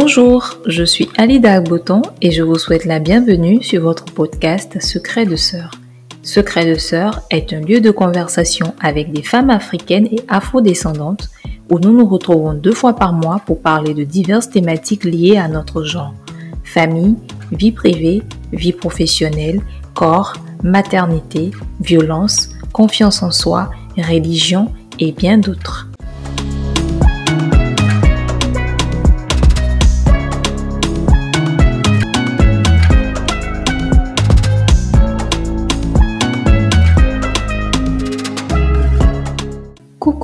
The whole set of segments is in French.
Bonjour, je suis Alida Agboton et je vous souhaite la bienvenue sur votre podcast Secret de Sœur. Secret de Sœur est un lieu de conversation avec des femmes africaines et afrodescendantes où nous nous retrouvons deux fois par mois pour parler de diverses thématiques liées à notre genre. Famille, vie privée, vie professionnelle, corps, maternité, violence, confiance en soi, religion et bien d'autres.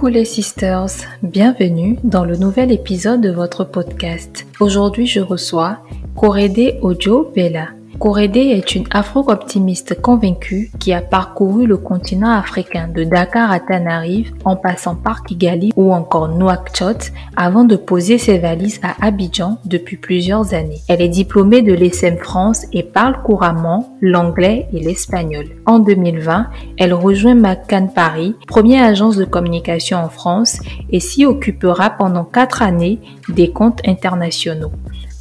Coucou les sisters, bienvenue dans le nouvel épisode de votre podcast. Aujourd'hui je reçois Korede Ojo Bella. Korede est une afro-optimiste convaincue qui a parcouru le continent africain de Dakar à Tanarive en passant par Kigali ou encore Nouakchott avant de poser ses valises à Abidjan depuis plusieurs années. Elle est diplômée de l'ESM France et parle couramment l'anglais et l'espagnol. En 2020, elle rejoint McCann Paris, première agence de communication en France et s'y occupera pendant quatre années des comptes internationaux.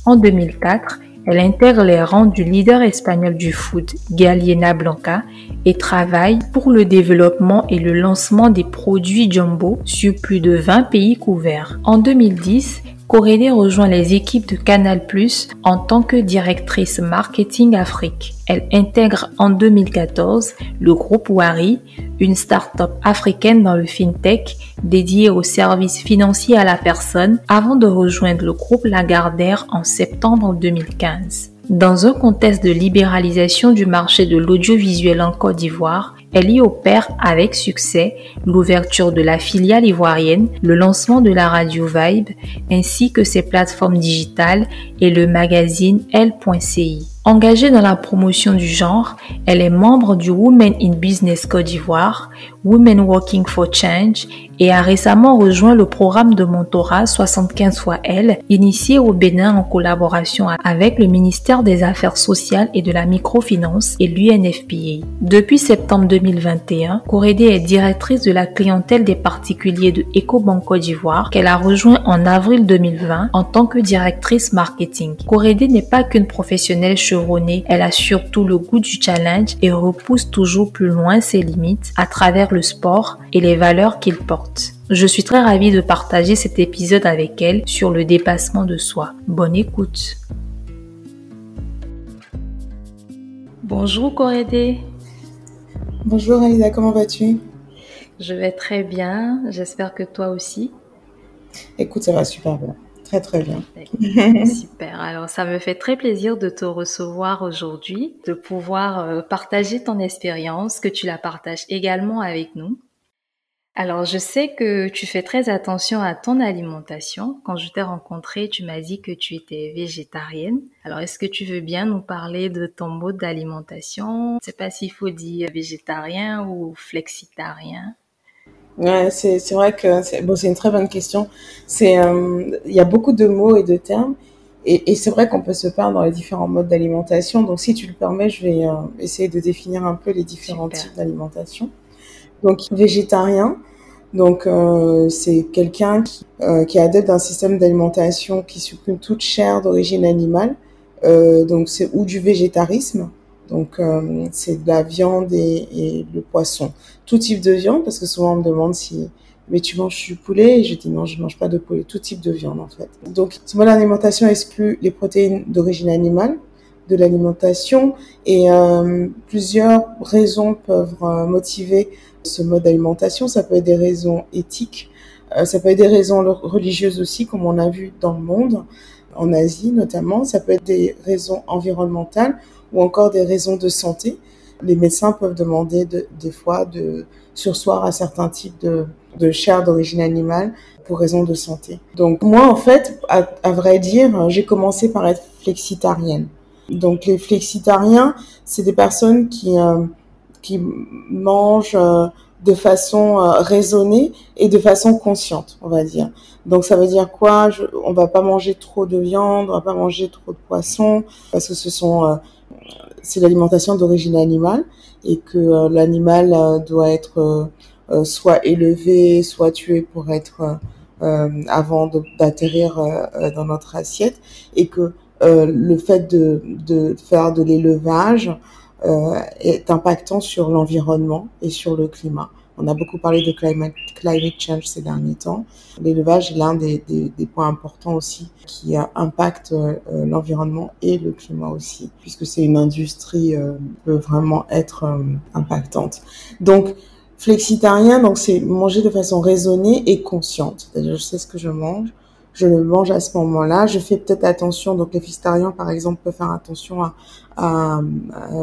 En 2004, elle intègre les rangs du leader espagnol du foot, Galiena Blanca, et travaille pour le développement et le lancement des produits Jumbo sur plus de 20 pays couverts. En 2010, Corédé rejoint les équipes de Canal en tant que directrice marketing Afrique. Elle intègre en 2014 le groupe Wari, une start-up africaine dans le fintech dédiée aux services financiers à la personne avant de rejoindre le groupe Lagardère en septembre 2015. Dans un contexte de libéralisation du marché de l'audiovisuel en Côte d'Ivoire, elle y opère avec succès l'ouverture de la filiale ivoirienne, le lancement de la radio Vibe, ainsi que ses plateformes digitales et le magazine L.ci. Engagée dans la promotion du genre, elle est membre du Women in Business Côte d'Ivoire, Women Working for Change et a récemment rejoint le programme de mentorat 75 fois L, initié au Bénin en collaboration avec le ministère des Affaires sociales et de la microfinance et l'UNFPA. Depuis septembre 2021, Corédé est directrice de la clientèle des particuliers de EcoBank Côte d'Ivoire qu'elle a rejoint en avril 2020 en tant que directrice marketing. Corédé n'est pas qu'une professionnelle elle a surtout le goût du challenge et repousse toujours plus loin ses limites à travers le sport et les valeurs qu'il porte. Je suis très ravie de partager cet épisode avec elle sur le dépassement de soi. Bonne écoute. Bonjour Corédé. Bonjour Aïda, comment vas-tu? Je vais très bien, j'espère que toi aussi. Écoute, ça va super bien. Très très bien. Super. Alors ça me fait très plaisir de te recevoir aujourd'hui, de pouvoir euh, partager ton expérience, que tu la partages également avec nous. Alors je sais que tu fais très attention à ton alimentation. Quand je t'ai rencontré, tu m'as dit que tu étais végétarienne. Alors est-ce que tu veux bien nous parler de ton mode d'alimentation? Je ne sais pas s'il faut dire végétarien ou flexitarien. Ouais, c'est c'est vrai que c'est bon, c'est une très bonne question. C'est euh, il y a beaucoup de mots et de termes et, et c'est vrai qu'on peut se perdre dans les différents modes d'alimentation. Donc si tu le permets, je vais euh, essayer de définir un peu les différents types d'alimentation. Donc végétarien, donc euh, c'est quelqu'un qui qui est adepte d'un système d'alimentation qui supprime toute chair d'origine animale. donc c'est ou du végétarisme donc, euh, c'est de la viande et, le poisson. Tout type de viande, parce que souvent on me demande si, mais tu manges du poulet? Et je dis non, je mange pas de poulet. Tout type de viande, en fait. Donc, ce mode d'alimentation exclut les protéines d'origine animale de l'alimentation et euh, plusieurs raisons peuvent euh, motiver ce mode d'alimentation. Ça peut être des raisons éthiques, ça peut être des raisons religieuses aussi, comme on a vu dans le monde, en Asie notamment. Ça peut être des raisons environnementales ou encore des raisons de santé. Les médecins peuvent demander des fois de sursoir à certains types de, chair d'origine animale pour raisons de santé. Donc moi, en fait, à, vrai dire, j'ai commencé par être flexitarienne. Donc les flexitariens, c'est des personnes qui, euh, qui mangent euh, de façon euh, raisonnée et de façon consciente, on va dire. Donc ça veut dire quoi? Je, On va pas manger trop de viande, on va pas manger trop de poisson, parce que ce sont c'est l'alimentation d'origine animale et que euh, l'animal euh, doit être euh, soit élevé, soit tué pour être avant d'atterrir dans notre assiette et que le fait de, de faire de l'élevage est impactant sur l'environnement et sur le climat. On a beaucoup parlé de climate, climate change ces derniers temps. L'élevage est l'un des, des, des, points importants aussi qui impacte euh, l'environnement et le climat aussi, puisque c'est une industrie euh, peut vraiment être euh, impactante. Donc, flexitarien, donc c'est manger de façon raisonnée et consciente. C'est-à-dire, je sais ce que je mange, je le mange à ce moment-là. Je fais peut-être attention. Donc, les flexitariens, par exemple, peuvent faire attention à, à,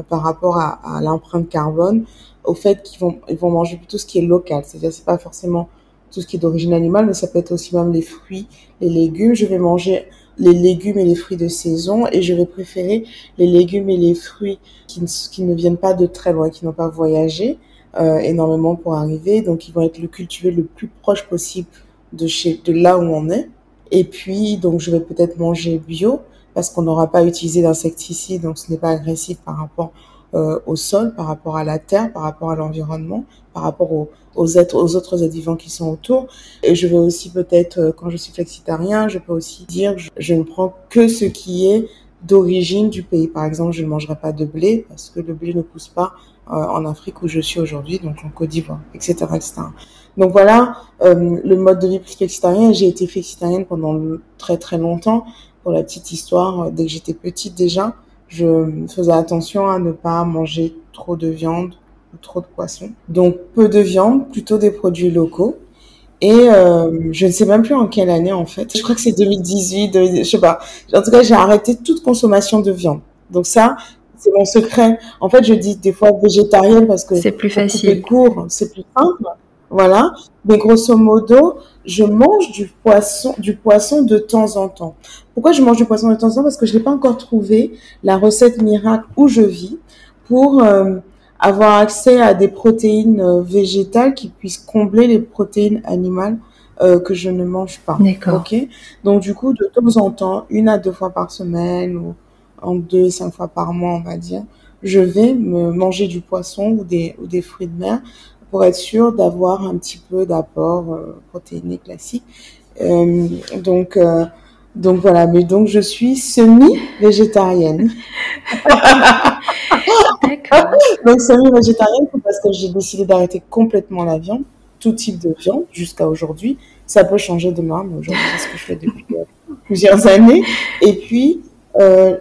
par rapport à, à l'empreinte carbone au fait qu'ils vont, ils vont manger plutôt ce qui est local. C'est-à-dire, c'est pas forcément tout ce qui est d'origine animale, mais ça peut être aussi même les fruits, les légumes. Je vais manger les légumes et les fruits de saison et je vais préférer les légumes et les fruits qui ne, qui ne viennent pas de très loin, qui n'ont pas voyagé euh, énormément pour arriver. Donc, ils vont être le cultivé le plus proche possible de chez, de là où on est. Et puis, donc, je vais peut-être manger bio parce qu'on n'aura pas utilisé d'insecticides, donc ce n'est pas agressif par rapport euh, au sol, par rapport à la terre, par rapport à l'environnement, par rapport aux, aux, êtres, aux autres êtres vivants qui sont autour. Et je vais aussi peut-être, euh, quand je suis flexitarien, je peux aussi dire je, je ne prends que ce qui est d'origine du pays. Par exemple, je ne mangerai pas de blé parce que le blé ne pousse pas euh, en Afrique où je suis aujourd'hui, donc en Côte d'Ivoire, etc., etc. Donc voilà euh, le mode de vie flexitarien. J'ai été flexitarienne pendant très très longtemps. Pour la petite histoire, dès que j'étais petite déjà, je faisais attention à ne pas manger trop de viande ou trop de poisson. Donc peu de viande, plutôt des produits locaux. Et euh, je ne sais même plus en quelle année en fait. Je crois que c'est 2018, je sais pas. En tout cas, j'ai arrêté toute consommation de viande. Donc ça, c'est mon secret. En fait, je dis des fois végétarienne parce que c'est plus facile. court, c'est plus simple. Voilà. Mais grosso modo, je mange du poisson, du poisson de temps en temps. Pourquoi je mange du poisson de temps en temps? Parce que je n'ai pas encore trouvé la recette miracle où je vis pour euh, avoir accès à des protéines euh, végétales qui puissent combler les protéines animales euh, que je ne mange pas. D'accord. Ok? Donc du coup, de temps en temps, une à deux fois par semaine ou en deux, cinq fois par mois, on va dire, je vais me manger du poisson ou des, ou des fruits de mer pour être sûr d'avoir un petit peu d'apport euh, protéiné classique. Euh, donc, euh, donc voilà, mais donc je suis semi-végétarienne. D'accord. donc semi-végétarienne parce que j'ai décidé d'arrêter complètement la viande, tout type de viande jusqu'à aujourd'hui. Ça peut changer demain, mais aujourd'hui c'est ce que je fais depuis plusieurs années. Et puis, euh,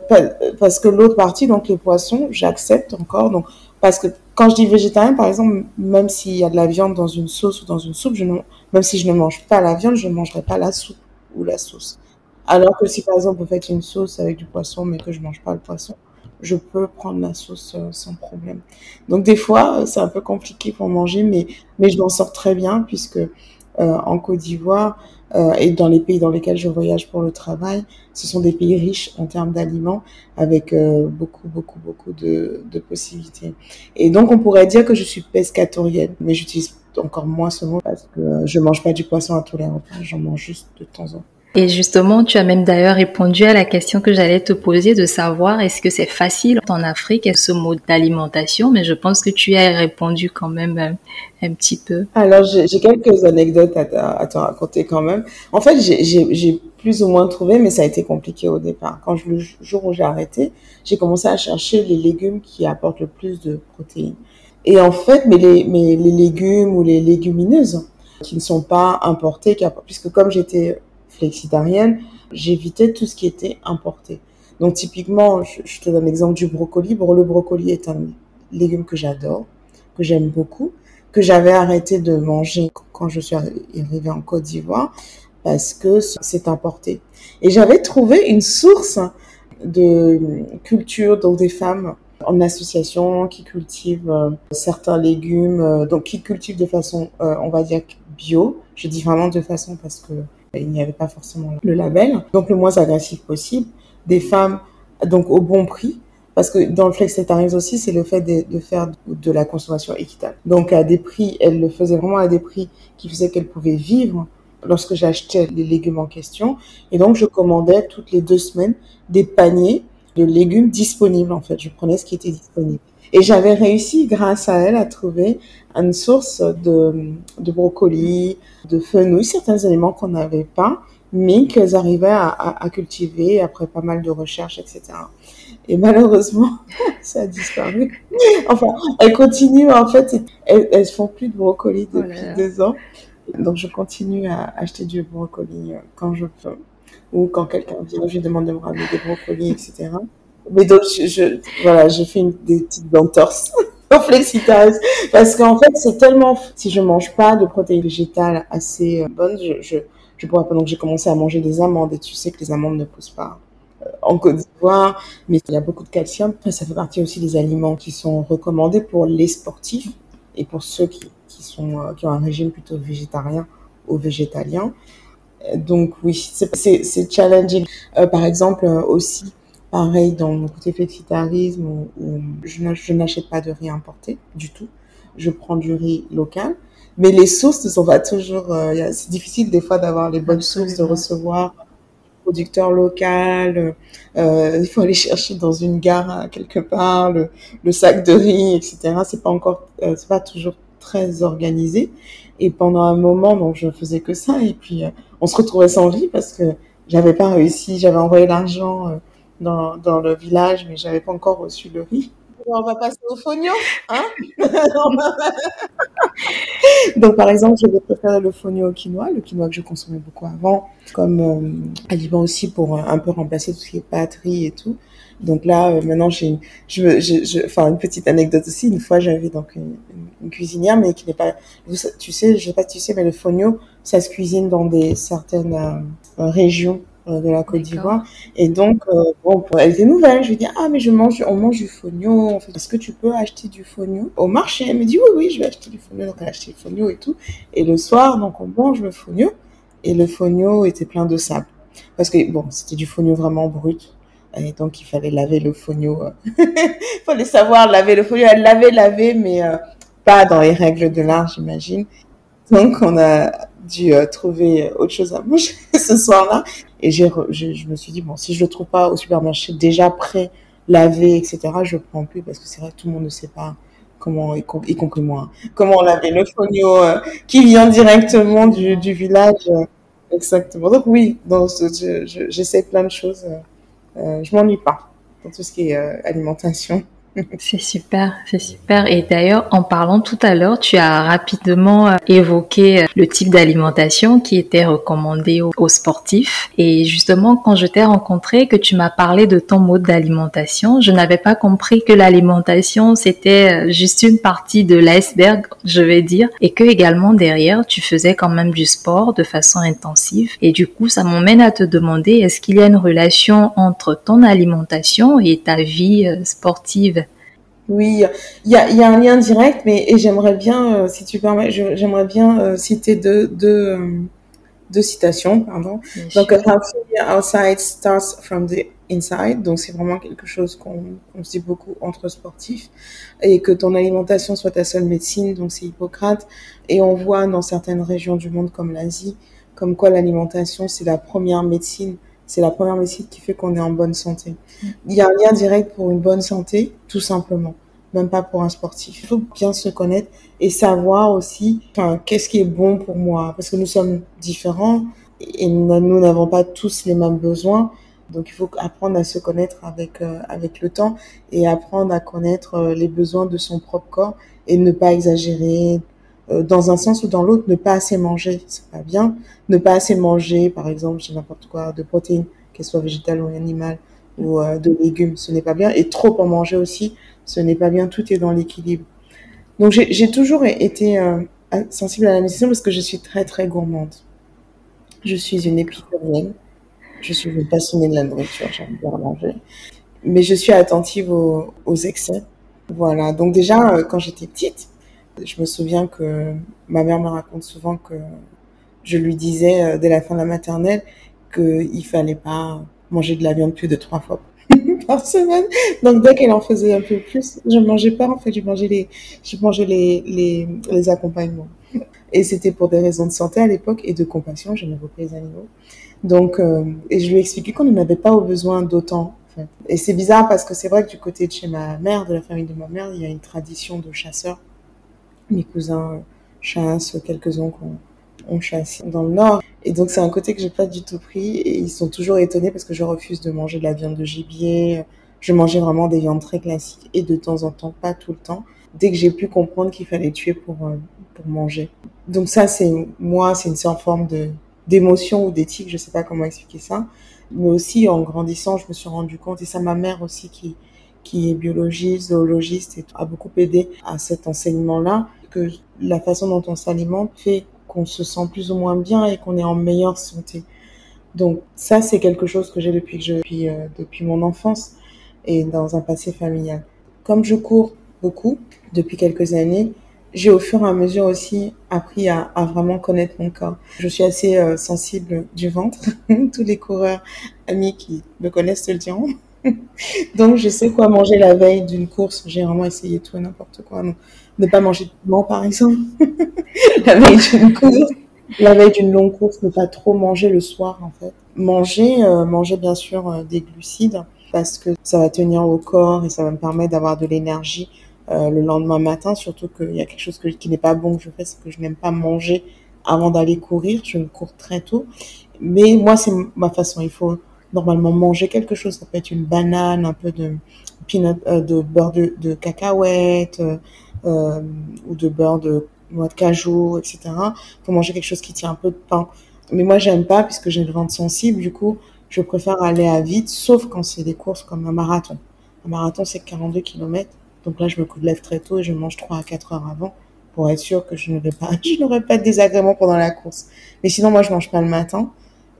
parce que l'autre partie, donc les poissons, j'accepte encore. Donc, parce que quand je dis végétarien, par exemple, même s'il y a de la viande dans une sauce ou dans une soupe, je ne, même si je ne mange pas la viande, je ne mangerai pas la soupe ou la sauce. Alors que si par exemple vous faites une sauce avec du poisson, mais que je mange pas le poisson, je peux prendre la sauce euh, sans problème. Donc des fois, c'est un peu compliqué pour manger, mais mais je m'en sors très bien puisque euh, en Côte d'Ivoire, euh, et dans les pays dans lesquels je voyage pour le travail, ce sont des pays riches en termes d'aliments avec euh, beaucoup, beaucoup, beaucoup de, de, possibilités. Et donc, on pourrait dire que je suis pescatorienne, mais j'utilise encore moins ce mot parce que je mange pas du poisson à tous les repas, j'en mange juste de temps en temps. Et justement, tu as même d'ailleurs répondu à la question que j'allais te poser de savoir est-ce que c'est facile en Afrique ce mode d'alimentation, mais je pense que tu as répondu quand même un, euh, un petit peu. Alors, j'ai quelques anecdotes à, te raconter quand même. En fait, j'ai plus ou moins trouvé, mais ça a été compliqué au départ. Quand le jour où j'ai arrêté, j'ai commencé à chercher les légumes qui apportent le plus de protéines. Et en fait, mais les légumes ou les légumineuses qui ne sont pas importés, puisque comme j'étais flexitarienne, j'évitais tout ce qui était importé. Donc typiquement, je, te donne l'exemple du brocoli. Le brocoli est un légume que j'adore, que j'aime beaucoup, que j'avais arrêté de manger quand je suis arrivée en Côte d'Ivoire parce que c'est importé. Et j'avais trouvé une source de culture, donc des femmes en association qui cultivent euh, certains légumes, euh, donc qui cultivent de façon, euh, on va dire, bio. Je dis vraiment de façon parce que il n'y avait pas forcément le label. Donc le moins agressif possible. Des femmes donc au bon prix. Parce que dans le flexitarisme aussi, c'est le fait de, de, faire de la consommation équitable. Donc à des prix, elle le faisait vraiment à des prix qui faisaient qu'elle pouvait vivre lorsque j'achetais les légumes en question. Et donc je commandais toutes les deux semaines des paniers de légumes disponibles en fait. Je prenais ce qui était disponible. Et j'avais réussi, grâce à elle, à trouver une source de, de brocoli, de fenouil, certains éléments qu'on n'avait pas, mais qu'elles arrivaient à, à, cultiver après pas mal de recherches, etc. Et malheureusement, ça a disparu. Enfin, elles continuent, en fait, elles, elles font plus de brocoli depuis deux ans. Donc, je continue à acheter du brocoli euh, quand je peux. Ou quand quelqu'un vient, je lui demande de me ramener des brocolis, etc. Mais donc, je, voilà, j'ai fait une, des petites entorses au flexitase. Parce qu'en fait, c'est tellement, si je mange pas de protéines végétales assez euh, bonnes, je, je, je pourrais pas. Donc, j'ai commencé à manger des amandes et tu sais que les amandes ne poussent pas euh, en Côte d'Ivoire, mais il y a beaucoup de calcium. Ça fait partie aussi des aliments qui sont recommandés pour les sportifs et pour ceux qui, qui sont, euh, qui ont un régime plutôt végétarien ou végétalien. Donc oui, c'est challenging. Euh, par exemple, aussi, Pareil dans mon côté flexitarisme où, je n'achète pas de riz importé du tout. Je prends du riz local. Mais les sources ne sont pas toujours... Euh, c'est difficile des fois d'avoir les bonnes sources, de recevoir producteur local. Euh, il faut aller chercher dans une gare quelque part le, le sac de riz, etc. C'est pas encore, euh, c'est pas toujours très organisé. Et pendant un moment, donc je faisais que ça. Et puis euh, on se retrouvait sans riz parce que j'avais pas réussi. J'avais envoyé l'argent euh, dans, dans le village, mais j'avais pas encore reçu le riz. On va passer au fognon, hein Donc, par exemple, je vais préférer le fognon au quinoa, le quinoa que je consommais beaucoup avant, comme euh, aliment aussi pour un peu remplacer tout ce qui est pâterie et tout. Donc là, euh, maintenant, j'ai une, je, je, je, enfin, une petite anecdote aussi. Une fois, j'avais donc une, une, cuisinière, mais qui n'est pas, tu sais, je sais pas si tu sais, mais le fognon, ça se cuisine dans des certaines euh, régions euh, de la Côte d'Ivoire. Et donc, euh, bon, elle était nouvelle. Je lui dis, ah, mais je mange, on mange du fognon. Est-ce que tu peux acheter du fognon au marché? Elle me dit, oui, oui, je vais acheter du fognon. Donc, elle a acheté du fognon et tout. Et le soir, donc, on mange le fognon. Et le fognon était plein de sable. Parce que, bon, c'était du fognon vraiment brut. Et donc, il fallait laver le fognon. il fallait savoir laver le fognon. Elle l'avait lavé, mais euh, pas dans les règles de l'art, j'imagine. Donc, on a dû trouver autre chose à manger ce soir-là. Et j'ai, je, je, me suis dit, bon, si je le trouve pas au supermarché déjà prêt, lavé, etc., je le prends plus parce que c'est vrai que tout le monde ne sait pas comment, y, compris moi, comment laver le fonio euh, qui vient directement du, du village. Euh, exactement. Donc oui, donc, j'essaie plein de choses. Euh, euh, je m'ennuie pas dans tout ce qui est alimentation. C'est super, c'est super. Et d'ailleurs, en parlant tout à l'heure, tu as rapidement euh, évoqué euh, le type d'alimentation qui était recommandé aux, sportifs. Et justement, quand je t'ai rencontré, que tu m'as parlé de ton mode d'alimentation, je n'avais pas compris que l'alimentation, c'était euh, juste une partie de l'iceberg, je vais dire, et que également derrière, tu faisais quand même du sport de façon intensive. Et du coup, ça m'emmène à te demander, est-ce qu'il y a une relation entre ton alimentation et ta vie sportive? Oui, il y a, y a, un lien direct, mais et j'aimerais bien, euh, si tu permets, j'aimerais bien euh, citer deux, deux, euh, deux citations, pardon. donc, healthy outside starts from the inside. Donc, c'est vraiment quelque chose qu'on se dit beaucoup entre sportifs. Et que ton alimentation soit ta seule médecine, donc c'est Hippocrate. Et on voit dans certaines régions du monde comme l'Asie, comme quoi l'alimentation, c'est la première médecine c'est la première médecine qui fait qu'on est en bonne santé. Il y a un lien direct pour une bonne santé, tout simplement. Même pas pour un sportif. Il faut bien se connaître et savoir aussi, enfin, qu'est-ce qui est bon pour moi. Parce que nous sommes différents et nous n'avons pas tous les mêmes besoins. Donc il faut apprendre à se connaître avec euh, avec le temps et apprendre à connaître euh, les besoins de son propre corps et ne pas exagérer, dans un sens ou dans l'autre, ne pas assez manger, c'est pas bien. Ne pas assez manger, par exemple, j'ai n'importe quoi, de protéines, qu'elles soient végétales ou animales, ou euh, de légumes, ce n'est pas bien. Et trop en manger aussi, ce n'est pas bien. Tout est dans l'équilibre. Donc j'ai toujours été euh, sensible à la nutrition parce que je suis très très gourmande. Je suis une épicurienne. Je suis une passionnée de la nourriture, j'aime bien manger. Mais je suis attentive aux excès. Voilà. Donc déjà, quand j'étais petite, je me souviens que ma mère me raconte souvent que je lui disais euh, dès la fin de la maternelle qu'il fallait pas manger de la viande plus de trois fois par semaine. Donc dès qu'elle en faisait un peu plus, je mangeais pas en fait, je mangeais les, je mangeais les, accompagnements. Et c'était pour des raisons de santé à l'époque et de compassion, je n'avais pas les animaux. Donc, euh, et je lui ai expliqué qu'on n'avait pas besoin d'autant. Et c'est bizarre parce que c'est vrai que du côté de chez ma mère, de la famille de ma mère, il y a une tradition de chasseurs. Mes cousins chassent, quelques oncles ont, chassé dans le nord. Et donc c'est un côté que j'ai pas du tout pris et ils sont toujours étonnés parce que je refuse de manger de la viande de gibier. Je mangeais vraiment des viandes très classiques et de temps en temps, pas tout le temps, dès que j'ai pu comprendre qu'il fallait tuer pour, euh, pour manger. Donc ça, c'est moi, c'est une forme de d'émotion ou d'éthique, je sais pas comment expliquer ça. Mais aussi en grandissant, je me suis rendu compte, et ça ma mère aussi qui qui est biologiste, zoologiste a beaucoup aidé à cet enseignement-là, que la façon dont on s'alimente fait qu'on se sent plus ou moins bien et qu'on est en meilleure santé. Donc ça, c'est quelque chose que j'ai depuis que je depuis, euh, depuis mon enfance et dans un passé familial. Comme je cours beaucoup depuis quelques années, j'ai au fur et à mesure aussi appris à, vraiment connaître mon corps. Je suis assez euh, sensible du ventre. Tous les coureurs amis qui me connaissent le diront. Donc je sais quoi manger la veille d'une course. J'ai vraiment essayé tout et n'importe quoi. Ne pas manger de piment par exemple. la veille d'une course. La veille d'une longue course, ne pas trop manger le soir en fait. Manger, euh, manger bien sûr euh, des glucides parce que ça va tenir au corps et ça va me permettre d'avoir de l'énergie euh, le lendemain matin, surtout qu'il y a quelque chose que, qui n'est pas bon que je fais, c'est que je n'aime pas manger avant d'aller courir. Je me cours très tôt. Mais moi, c'est ma façon. Il faut normalement manger quelque chose. Ça peut être une banane, un peu de peanut, euh, de beurre de, de cacahuète, euh, ou de beurre de noix de cajou, etc. Faut manger quelque chose qui tient un peu de pain. Mais moi, j'aime pas puisque j'ai une ventre sensible. Du coup, je préfère aller à vite, sauf quand c'est des courses comme un marathon. Un marathon, c'est 42 km. Donc là, je me lève très tôt et je mange 3 à 4 heures avant pour être sûr que je n'aurai pas, pas de désagrément pendant la course. Mais sinon, moi, je mange pas le matin.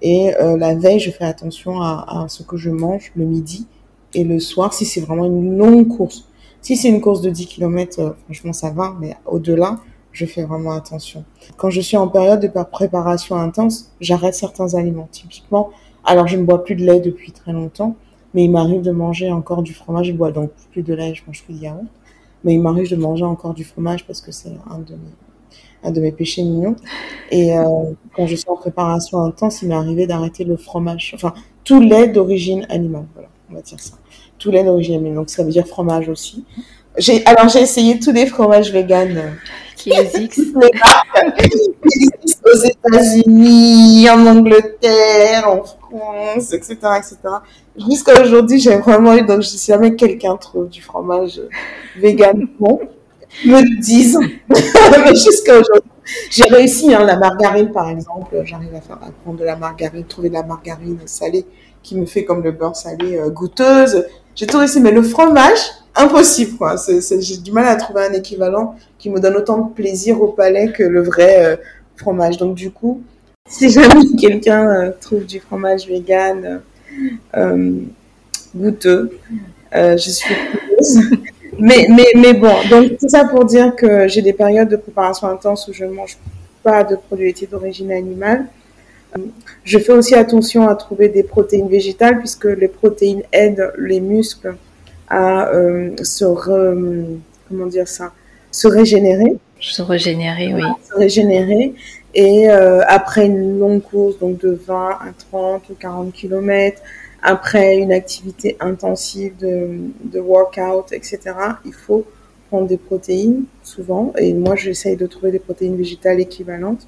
Et euh, la veille, je fais attention à, ce que je mange le midi et le soir si c'est vraiment une longue course. Si c'est une course de 10 km, euh, franchement, ça va. Mais au-delà, je fais vraiment attention. Quand je suis en période de préparation intense, j'arrête certains aliments. Typiquement, alors je ne bois plus de lait depuis très longtemps, mais il m'arrive de manger encore du fromage. Je bois donc plus de lait, je mange plus de yaourt. Mais il m'arrive de manger encore du fromage parce que c'est un de mes, péchés mignons. Et euh, quand je suis en préparation intense, il m'est arrivé d'arrêter le fromage. Enfin, tout lait d'origine animale. Voilà, on va dire ça. Tout lait d'origine animale. Donc ça veut dire fromage aussi. J'ai, alors j'ai essayé tous les fromages véganes qui existent. aux États-Unis, en Angleterre, en France, etc., etc. Jusqu'à aujourd'hui, j'ai vraiment eu, donc si jamais quelqu'un trouve du fromage vegan bon, me le disent. Mais jusqu'à aujourd'hui, j'ai réussi, hein, la margarine, par exemple, j'arrive à faire, à prendre de la margarine, trouver de la margarine salée qui me fait comme le beurre salé euh, goûteuse. J'ai tout réussi, mais le fromage, impossible, quoi. j'ai du mal à trouver un équivalent qui me donne autant de plaisir au palais que le vrai euh, fromage. Donc, du coup, si jamais quelqu'un euh, trouve du fromage vegan euh, goûteux, je suis curieuse. mais, mais, mais bon, donc tout ça pour dire que j'ai des périodes de préparation intense où je ne mange pas de produits d'origine animale. Je fais aussi attention à trouver des protéines végétales puisque les protéines aident les muscles à euh, se comment dire ça se régénérer. Se régénérer oui. Se régénérer. Et euh, après une longue course donc de 20 à 30 ou 40 km après une activité intensive de, de workout etc il faut prendre des protéines souvent. Et moi j'essaye de trouver des protéines végétales équivalentes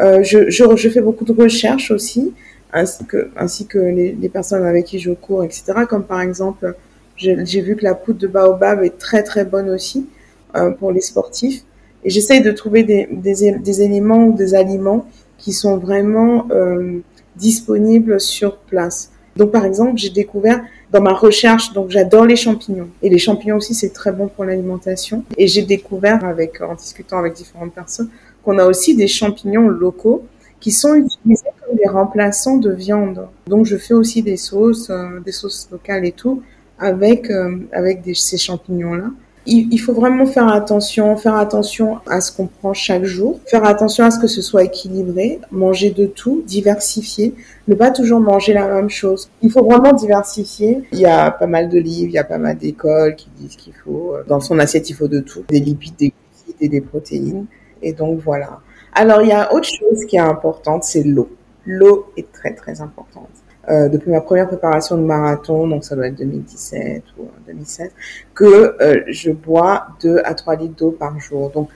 je, je, je, fais beaucoup de recherches aussi ainsi que ainsi que les, les personnes avec qui je cours etc comme par exemple j'ai vu que la poudre de baobab est très très bonne aussi euh, pour les sportifs. Et j'essaye de trouver des, des, des, éléments ou des aliments qui sont vraiment euh, disponibles sur place. Donc par exemple, j'ai découvert dans ma recherche, donc j'adore les champignons. Et les champignons aussi, c'est très bon pour l'alimentation. Et j'ai découvert avec, en discutant avec différentes personnes, qu'on a aussi des champignons locaux qui sont utilisés comme des remplaçants de viande. Donc je fais aussi des sauces, euh, des sauces locales et tout avec, euh, avec des, ces champignons-là. Il, il, faut vraiment faire attention, faire attention à ce qu'on prend chaque jour, faire attention à ce que ce soit équilibré, manger de tout, diversifier, ne pas toujours manger la même chose. Il faut vraiment diversifier. Il y a pas mal de livres, il y a pas mal d'écoles qui disent qu'il faut, euh, dans son assiette, il faut de tout, des lipides, des glucides et des protéines. Et donc voilà. Alors il y a autre chose qui est importante, c'est l'eau. L'eau est très très importante. euh, depuis ma première préparation de marathon, donc ça doit être 2017 ou 2016, que euh, je bois 2 à 3 litres d'eau par jour. Donc,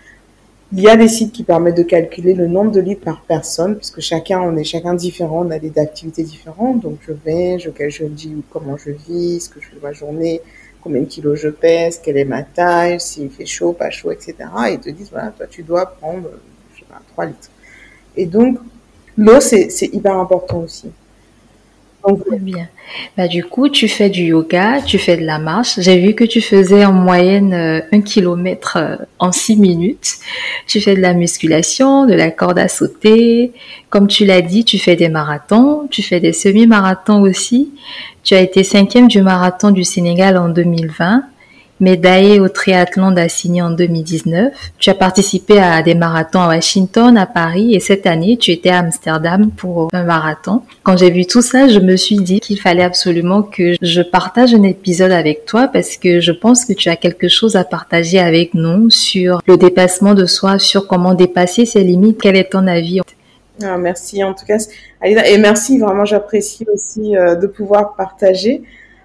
il y a des sites qui permettent de calculer le nombre de litres par personne, puisque chacun, on est chacun différent, on a des activités différentes. Donc, je vais, je, je dis comment je vis, ce que je fais ma journée, combien de kilos je pèse, quelle est ma taille, s'il fait chaud, pas chaud, etc. Et ils te disent, voilà, toi, tu dois prendre, je sais pas, 3 litres. Et donc, l'eau, c'est hyper important aussi. Très bien. Bah, du coup, tu fais du yoga, tu fais de la marche. J'ai vu que tu faisais en moyenne euh, un kilomètre euh, en six minutes. Tu fais de la musculation, de la corde à sauter. Comme tu l'as dit, tu fais des marathons, tu fais des semi-marathons aussi. Tu as été cinquième du marathon du Sénégal en 2020 médaillé au triathlon d'Assigny en 2019. Tu as participé à des marathons à Washington, à Paris et cette année, tu étais à Amsterdam pour un marathon. Quand j'ai vu tout ça, je me suis dit qu'il fallait absolument que je partage un épisode avec toi parce que je pense que tu as quelque chose à partager avec nous sur le dépassement de soi, sur comment dépasser ses limites. Quel est ton avis ah, Merci en tout cas. Et merci, vraiment j'apprécie aussi euh, de pouvoir partager.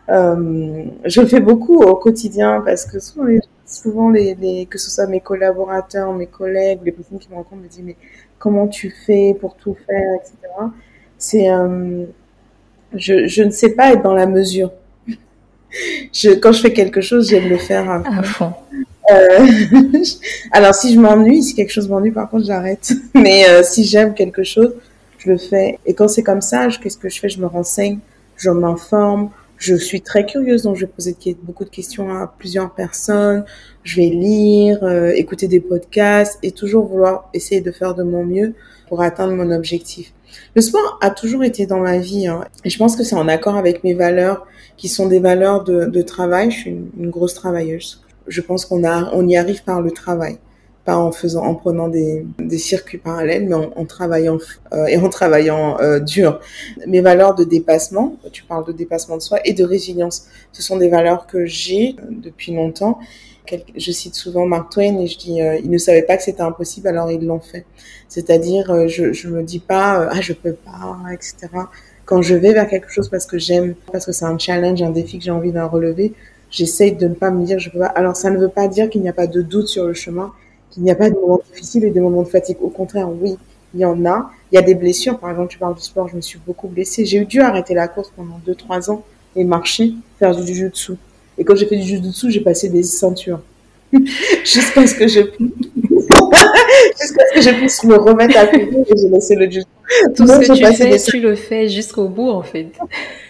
Euh, je le fais beaucoup au quotidien parce que souvent, les, souvent les, que ce soit mes collaborateurs, mes collègues, les personnes qui me rencontrent me disent mais comment tu fais pour tout faire, etc. C'est, euh, je, je ne sais pas être dans la mesure. Je, quand je fais quelque chose, j'aime le faire à, fond. Euh, alors si je m'ennuie, si quelque chose m'ennuie, par contre, j'arrête. Mais euh, si j'aime quelque chose, je le fais. Et quand c'est comme ça, qu'est-ce que je fais? Je me renseigne, je m'informe, je suis très curieuse, donc je vais poser beaucoup de questions à plusieurs personnes. Je vais lire, euh, écouter des podcasts et toujours vouloir essayer de faire de mon mieux pour atteindre mon objectif. Le sport a toujours été dans ma vie hein, et je pense que c'est en accord avec mes valeurs qui sont des valeurs de, de travail. Je suis une, une grosse travailleuse. Je pense qu'on a, on y arrive par le travail pas en faisant, en prenant des, des circuits parallèles, mais en, en travaillant euh, et en travaillant euh, dur. Mes valeurs de dépassement, tu parles de dépassement de soi et de résilience. Ce sont des valeurs que j'ai euh, depuis longtemps. Je cite souvent Mark Twain et je dis, euh, ils ne savaient pas que c'était impossible, alors ils l'ont fait. C'est-à-dire, euh, je, je me dis pas, ah je peux pas, etc. Quand je vais vers quelque chose parce que j'aime, parce que c'est un challenge, un défi que j'ai envie d'en relever, j'essaye de ne pas me dire je peux pas. Alors ça ne veut pas dire qu'il n'y a pas de doute sur le chemin qu'il n'y a pas de moments difficiles et des moments de fatigue. Au contraire, oui, il y en a. Il y a des blessures. Par exemple, tu parles du sport, je me suis beaucoup blessée. J'ai dû arrêter la course pendant 2-3 ans et marcher, faire du jiu-jitsu. Et quand j'ai fait du jiu-jitsu, j'ai passé des ceintures. Jusqu'à ce que je jusqu'à ce que je puisse me remettre à courir et j'ai laissé le jiu Tout ce que tu fais, tu le fais jusqu'au bout, en fait.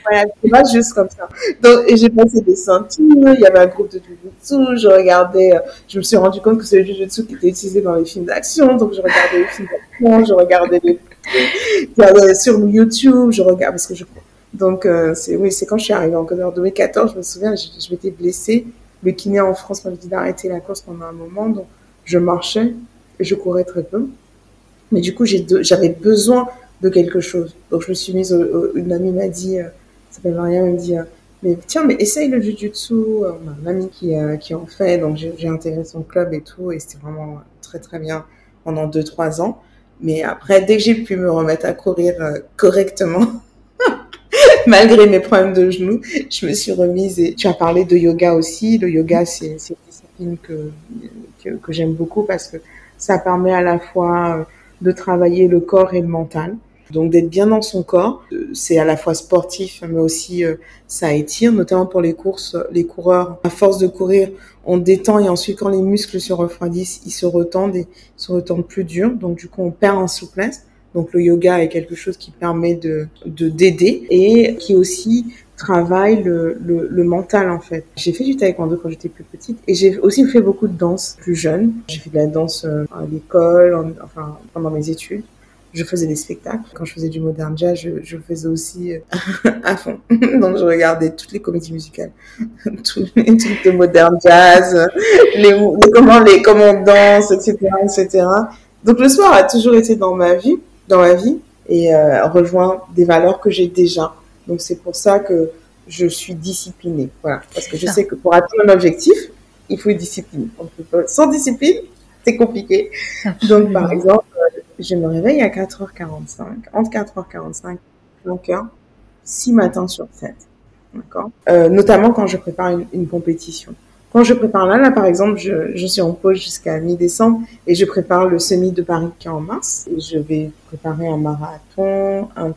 Voilà, c'est pas juste comme ça. Donc, j'ai passé des ceintures, il y avait un groupe de jiu-jitsu, je regardais, euh, je me suis rendu compte que c'est le jiu-jitsu qui était utilisé dans les films d'action, donc je regardais les films d'action, je regardais les, sur YouTube, je regarde, parce que je, donc, euh, c'est, oui, c'est quand je suis arrivée en 2014, je me souviens, je, je m'étais blessée, le kiné en France m'a dit d'arrêter la course pendant un moment, donc je marchais je courais très peu. Mais du coup, j'avais besoin de quelque chose. Donc, je me suis mise, une amie m'a dit, euh, s'appelle Maria, elle me dit, euh, mais tiens, mais essaye le jujutsu. Euh, on a un ami qui, qui en fait, donc j'ai intégré son club et tout, et c'était vraiment très très bien pendant 2-3 ans. Mais après, dès que j'ai pu me remettre à courir correctement, malgré mes problèmes de genoux, je me suis remise et tu as parlé de yoga aussi. Le yoga, c'est une discipline que, que, j'aime beaucoup parce que ça permet à la fois de travailler le corps et le mental. Donc d'être bien dans son corps, c'est à la fois sportif, mais aussi euh, ça étire, notamment pour les courses, les coureurs. À force de courir, on détend et ensuite quand les muscles se refroidissent, ils se retendent et se retendent plus dur. Donc du coup, on perd en souplesse. Donc le yoga est quelque chose qui permet de d'aider et qui aussi travaille le, le, mental en fait. J'ai fait du taekwondo quand j'étais plus petite et j'ai aussi fait beaucoup de danse plus jeune. J'ai fait de la danse euh, à l'école, enfin pendant mes études. Je faisais des spectacles. Quand je faisais du modern jazz, je, je faisais aussi euh, à fond. Donc je regardais toutes les comédies musicales, tous les trucs de modern jazz, les, les, comment les comment on danse, etc., etc. Donc le sport a toujours été dans ma vie, dans ma vie et euh, rejoint des valeurs que j'ai déjà. Donc c'est pour ça que je suis disciplinée. Voilà. Parce que je sais que pour atteindre un objectif, il faut une discipline. Sans discipline, c'est compliqué. Donc par exemple, euh, je me réveille à 4h45. Entre 4h45 mon cœur, six matins sur sept. D'accord? Euh, Notamment quand je prépare une, une, compétition. Quand je prépare là, là par exemple, je, je suis en pause jusqu'à mi-décembre et je prépare le semi de Paris qui est en mars. Et je vais préparer un marathon un,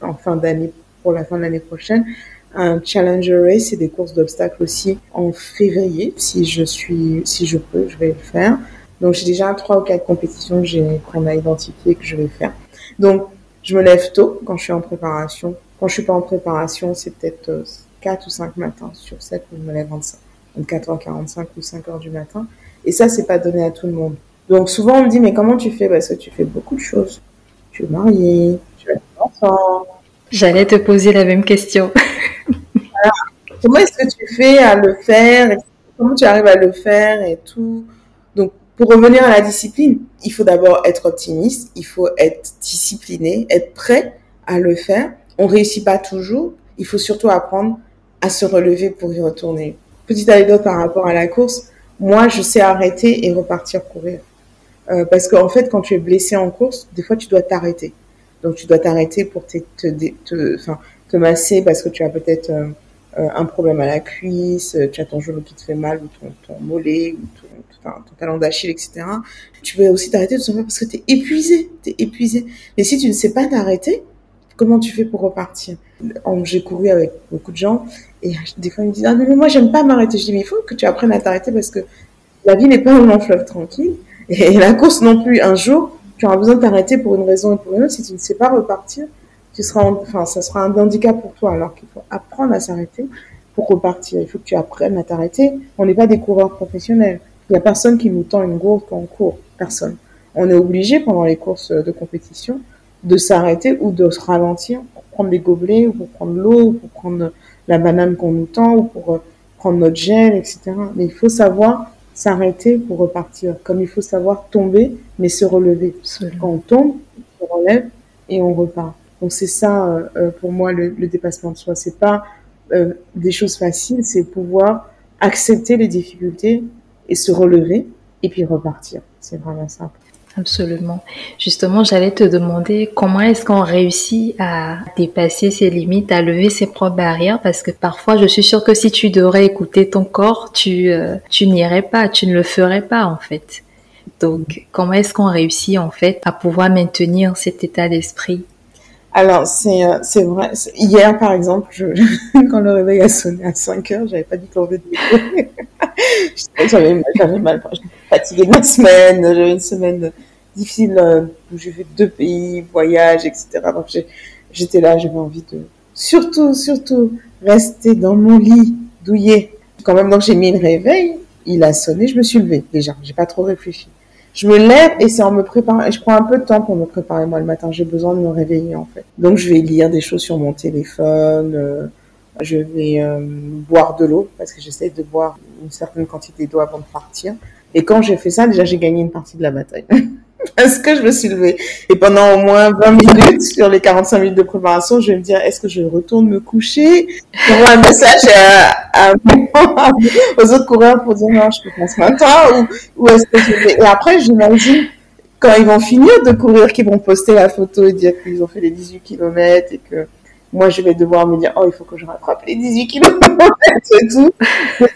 en fin d'année pour la fin de l'année prochaine, un challenger race et des courses d'obstacles aussi en février. Si je suis, si je peux, je vais le faire. Donc j'ai déjà trois ou quatre compétitions qu'on a identifiées que je vais faire. Donc je me lève tôt quand je suis en préparation. Quand je suis pas en préparation, c'est peut-être 4 euh, ou 5 matins sur 7 où je me lève 25, 4h45 ou 5h du matin. Et ça, c'est pas donné à tout le monde. Donc souvent on me dit mais comment tu fais? Parce que tu fais beaucoup de choses. Tu es marié, tu as des enfants. J'allais te poser la même question. Comment est-ce que tu fais à le faire Comment tu arrives à le faire et tout? Donc pour revenir à la discipline, il faut d'abord être optimiste, il faut être discipliné, être prêt à le faire. On réussit pas toujours. Il faut surtout apprendre à se relever pour y retourner. Petite anecdote par rapport à la course. Moi, je sais arrêter et repartir courir. Euh, parce qu'en fait, quand tu es blessé en course, des fois, tu dois t'arrêter. Donc, tu dois t'arrêter pour te, te, te, te masser parce que tu as peut-être euh, euh, un problème à la cuisse, tu as ton genou qui te fait mal ou ton, ton mollet ou ton, ton, ton talon d'Achille, etc. Tu peux aussi t'arrêter tout simplement parce que tu es épuisé, tu es épuisé. Mais si tu ne sais pas t'arrêter, comment tu fais pour repartir? J'ai couru avec beaucoup de gens et des fois ils me disent ah non mais moi j'aime pas m'arrêter. Je dis mais il faut que tu apprennes à t'arrêter parce que la vie n'est pas un long fleuve tranquille et la course non plus. Un jour tu auras besoin de t'arrêter pour une raison et pour une autre. Si tu ne sais pas repartir, tu seras, enfin, ça sera un handicap pour toi. Alors qu'il faut apprendre à s'arrêter pour repartir. Il faut que tu apprennes à t'arrêter. On n'est pas des coureurs professionnels. Il n'y a personne qui nous tend une gourde quand on court. Personne. On est obligé pendant les courses de compétition de s'arrêter ou de se ralentir pour prendre des gobelets ou pour prendre l'eau ou pour prendre la banane qu'on nous tend ou pour euh, prendre notre gel, etc. Mais il faut savoir s'arrêter pour repartir, comme il faut savoir tomber, mais se relever. Quand on tombe, on se relève et on repart. Donc c'est ça euh, euh, pour moi le, le, dépassement de soi. C'est pas euh, des choses faciles, c'est pouvoir accepter les difficultés et se relever et puis repartir. C'est vraiment simple. Absolument. Justement, j'allais te demander comment est-ce qu'on réussit à dépasser ses limites, à lever ses propres barrières, parce que parfois, je suis sûre que si tu devrais écouter ton corps, tu euh, tu n'irais pas, tu ne le ferais pas en fait. Donc, comment est-ce qu'on réussit en fait à pouvoir maintenir cet état d'esprit? Alors, c'est euh, c'est vrai. Hier, par exemple, je, quand le réveil a sonné à 5 heures, j'avais pas du tout envie de J'avais j'avais mal. J'étais fatiguée de ma semaine. J'avais une semaine difficile euh, où j'ai fait deux pays, voyage, etc. Donc, j'étais là, j'avais envie de surtout, surtout rester dans mon lit douillet. Quand même, donc j'ai mis le réveil. Il a sonné, je me suis levée déjà. J'ai pas trop réfléchi je me lève et c'est en me préparant. Je prends un peu de temps pour me préparer moi le matin. J'ai besoin de me réveiller en fait. Donc je vais lire des choses sur mon téléphone. Euh, je vais euh, boire de l'eau parce que j'essaie de boire une certaine quantité d'eau avant de partir. Et quand j'ai fait ça, déjà j'ai gagné une partie de la bataille. parce que je me suis levée. Et pendant au moins 20 minutes, sur les 45 minutes de préparation, je vais me dire, est-ce que je retourne me coucher? J'envoie un message aux autres coureurs pour dire, non, je peux pas ce matin, ou, ou est-ce que je vais... Et après, j'imagine, quand ils vont finir de courir, qu'ils vont poster la photo et dire qu'ils ont fait les 18 km et que moi, je vais devoir me dire, oh, il faut que je rattrape les 18 km et tout.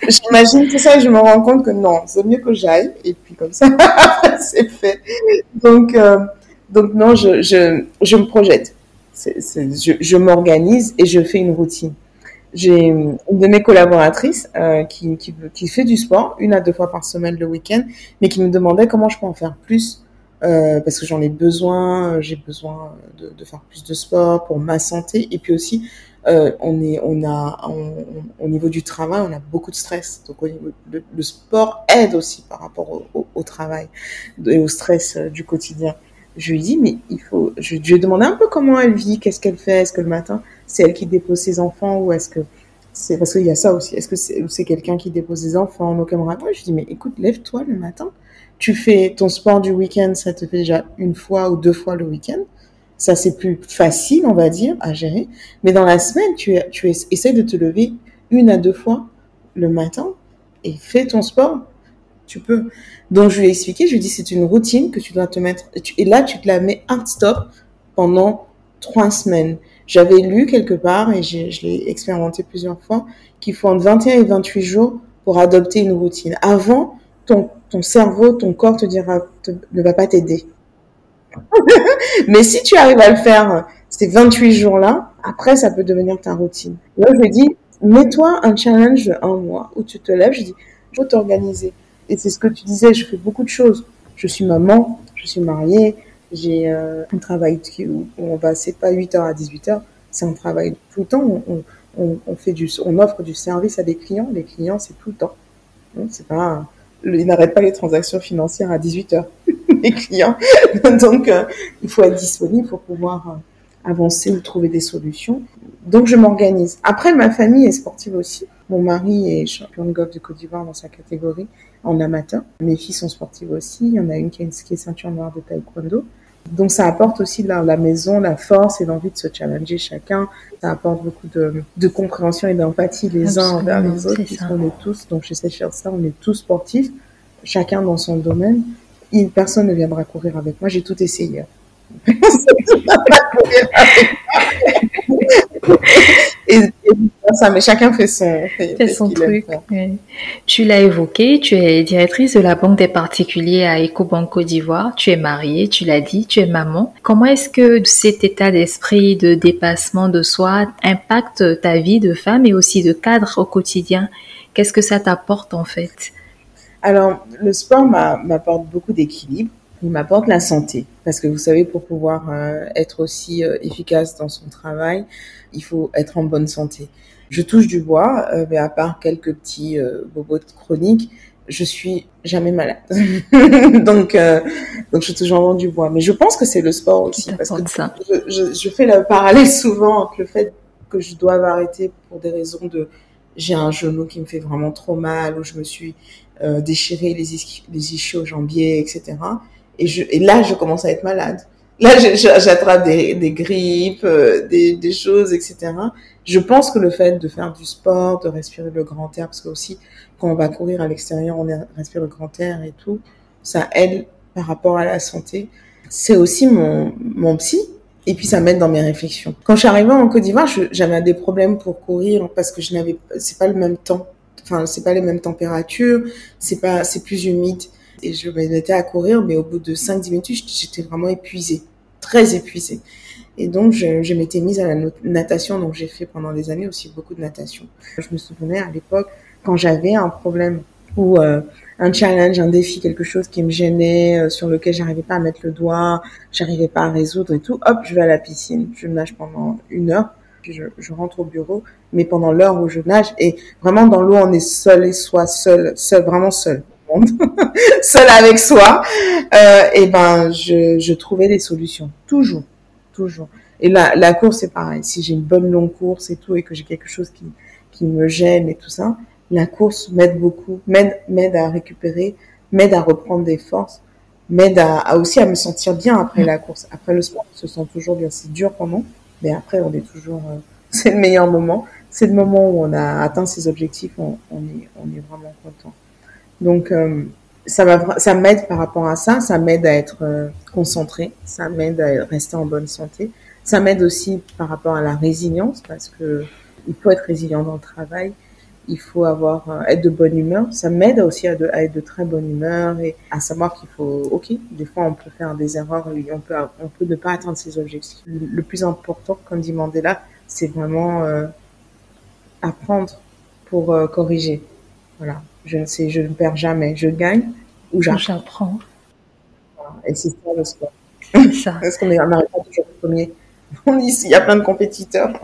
J'imagine tout ça et je me rends compte que non, c'est mieux que j'aille. Et puis comme ça, c'est fait. Donc, euh, donc non, je, je, je me projette. c'est je, je m'organise et je fais une routine. J'ai une de mes collaboratrices euh, qui, qui, qui fait du sport une à deux fois par semaine le week-end, mais qui me demandait comment je peux en faire plus euh, parce que j'en ai besoin, j'ai besoin de, faire plus de sport pour ma santé. Et puis aussi euh, on est on a au niveau du travail on a beaucoup de stress. Donc le, sport aide aussi par rapport au, travail et au stress euh, du quotidien. Je lui dis mais il faut je, je lui ai demandé un peu comment elle vit, qu'est-ce qu'elle fait, est-ce que le matin c'est elle qui dépose ses enfants ou est-ce que parce qu'il y a ça aussi, est-ce que c'est quelqu'un qui dépose ses enfants, nos camarades Moi je dis mais écoute lève-toi le matin tu fais ton sport du week-end, ça te fait déjà une fois ou deux fois le week-end. Ça, c'est plus facile, on va dire, à gérer. Mais dans la semaine, tu, tu essaies de te lever une à deux fois le matin et fais ton sport. Tu peux. Donc, je lui ai expliqué, je lui ai dit, c'est une routine que tu dois te mettre. Et là, tu te la mets hard stop pendant trois semaines. J'avais lu quelque part, et je l'ai expérimenté plusieurs fois, qu'il faut entre 21 et 28 jours pour adopter une routine. Avant, ton, ton cerveau, ton corps te dira, ne va pas t'aider. Mais si tu arrives à le faire ces 28 jours-là, après, ça peut devenir ta routine. Là, je dis, mets-toi un challenge de un mois où tu te lèves, je dis, je faut t'organiser. Et c'est ce que tu disais, je fais beaucoup de choses. Je suis maman, je suis mariée, j'ai euh, un travail où on va, c'est pas 8h à 18h, c'est un travail tout le temps. On, on, on, fait du, on offre du service à des clients. Les clients, c'est tout le temps. C'est pas, ils n'arrêtent pas les transactions financières à 18h, les clients. Donc, euh, il faut être disponible pour pouvoir euh, avancer ou trouver des solutions. Donc, je m'organise. Après, ma famille est sportive aussi. Mon mari est champion de golf de Côte d'Ivoire dans sa catégorie en amateur. Mes filles sont sportives aussi. Il y en a une qui est, qui est ceinture noire de taekwondo. Donc ça apporte aussi la, la maison la force et l'envie de se challenger chacun. Ça apporte beaucoup de, de compréhension et d'empathie les uns envers les autres, puisqu'on est tous, donc j'essaie de faire ça, on est tous sportifs, chacun dans son domaine. Une personne ne viendra courir avec moi, j'ai tout essayé. Et, ça, mais chacun fait son, fait, son truc. Tu l'as évoqué, tu es directrice de la Banque des particuliers à EcoBank Côte d'Ivoire. Tu es mariée, tu l'as dit, tu es maman. Comment est-ce que cet état d'esprit de dépassement de soi impacte ta vie de femme et aussi de cadre au quotidien? Qu'est-ce que ça t'apporte en fait? Alors, le sport m'apporte beaucoup d'équilibre il m'apporte la santé. Parce que vous savez, pour pouvoir euh, être aussi euh, efficace dans son travail, il faut être en bonne santé. Je touche du bois, euh, mais à part quelques petits bobos chroniques, je suis jamais malade. donc, donc je touche vraiment du bois. Mais je pense que c'est le sport aussi. Parce que ça? Je, je, je, fais le parallèle souvent entre le fait que je dois arrêter pour des raisons de j'ai un genou qui me fait vraiment trop mal ou je me suis déchiré les, les ischios jambiers, etc. Et, je, et là, je commence à être malade. Là, j'attrape des, des grippes, euh, des, des choses, etc. Je pense que le fait de faire du sport, de respirer le grand air, parce que aussi, quand on va courir à l'extérieur, on respire le grand air et tout, ça aide par rapport à la santé. C'est aussi mon, mon psy, et puis ça m'aide dans mes réflexions. Quand je suis arrivée en Côte d'Ivoire, j'avais des problèmes pour courir parce que je n'avais, c'est pas le même temps. Enfin, c'est pas les mêmes températures, c'est pas, c'est plus humide. Et je me mettais à courir, mais au bout de 5-10 minutes, j'étais vraiment épuisée, très épuisée. Et donc, je, je m'étais mise à la natation, donc j'ai fait pendant des années aussi beaucoup de natation. Je me souvenais à l'époque, quand j'avais un problème ou euh, un challenge, un défi, quelque chose qui me gênait, euh, sur lequel j'arrivais pas à mettre le doigt, j'arrivais pas à résoudre et tout, hop, je vais à la piscine, je nage pendant une heure, je, je rentre au bureau, mais pendant l'heure où je nage, et vraiment dans l'eau, on est seul et soit seul, seul, vraiment seul seul avec soi, euh, et ben je, je trouvais des solutions, toujours, toujours. Et la, la course c'est pareil. Si j'ai une bonne longue course et tout, et que j'ai quelque chose qui qui me gêne et tout ça, la course m'aide beaucoup, m'aide m'aide à récupérer, m'aide à reprendre des forces, m'aide à, à, aussi à me sentir bien après la course. Après le sport, on se sent toujours bien. C'est dur pendant, mais après on est toujours, euh, c'est le meilleur moment. C'est le moment où on a atteint ses objectifs, on, on est on est vraiment content. Donc, euh, ça ça m'aide par rapport à ça, ça m'aide à être euh, concentré, ça m'aide à rester en bonne santé, ça m'aide aussi par rapport à la résilience parce que il faut être résilient dans le travail, il faut avoir euh, être de bonne humeur, ça m'aide aussi à, être de très bonne humeur et à savoir qu'il faut, ok, des fois on peut faire des erreurs, on peut on peut ne pas atteindre ses objectifs. Le, plus important, comme dit Mandela, c'est vraiment euh, apprendre pour corriger. Voilà. Je ne sais, je ne perds jamais. Je gagne ou j'apprends. Et c'est ça le sport. C'est ça. Parce qu'on n'arrive pas toujours premier. Il y a plein de compétiteurs.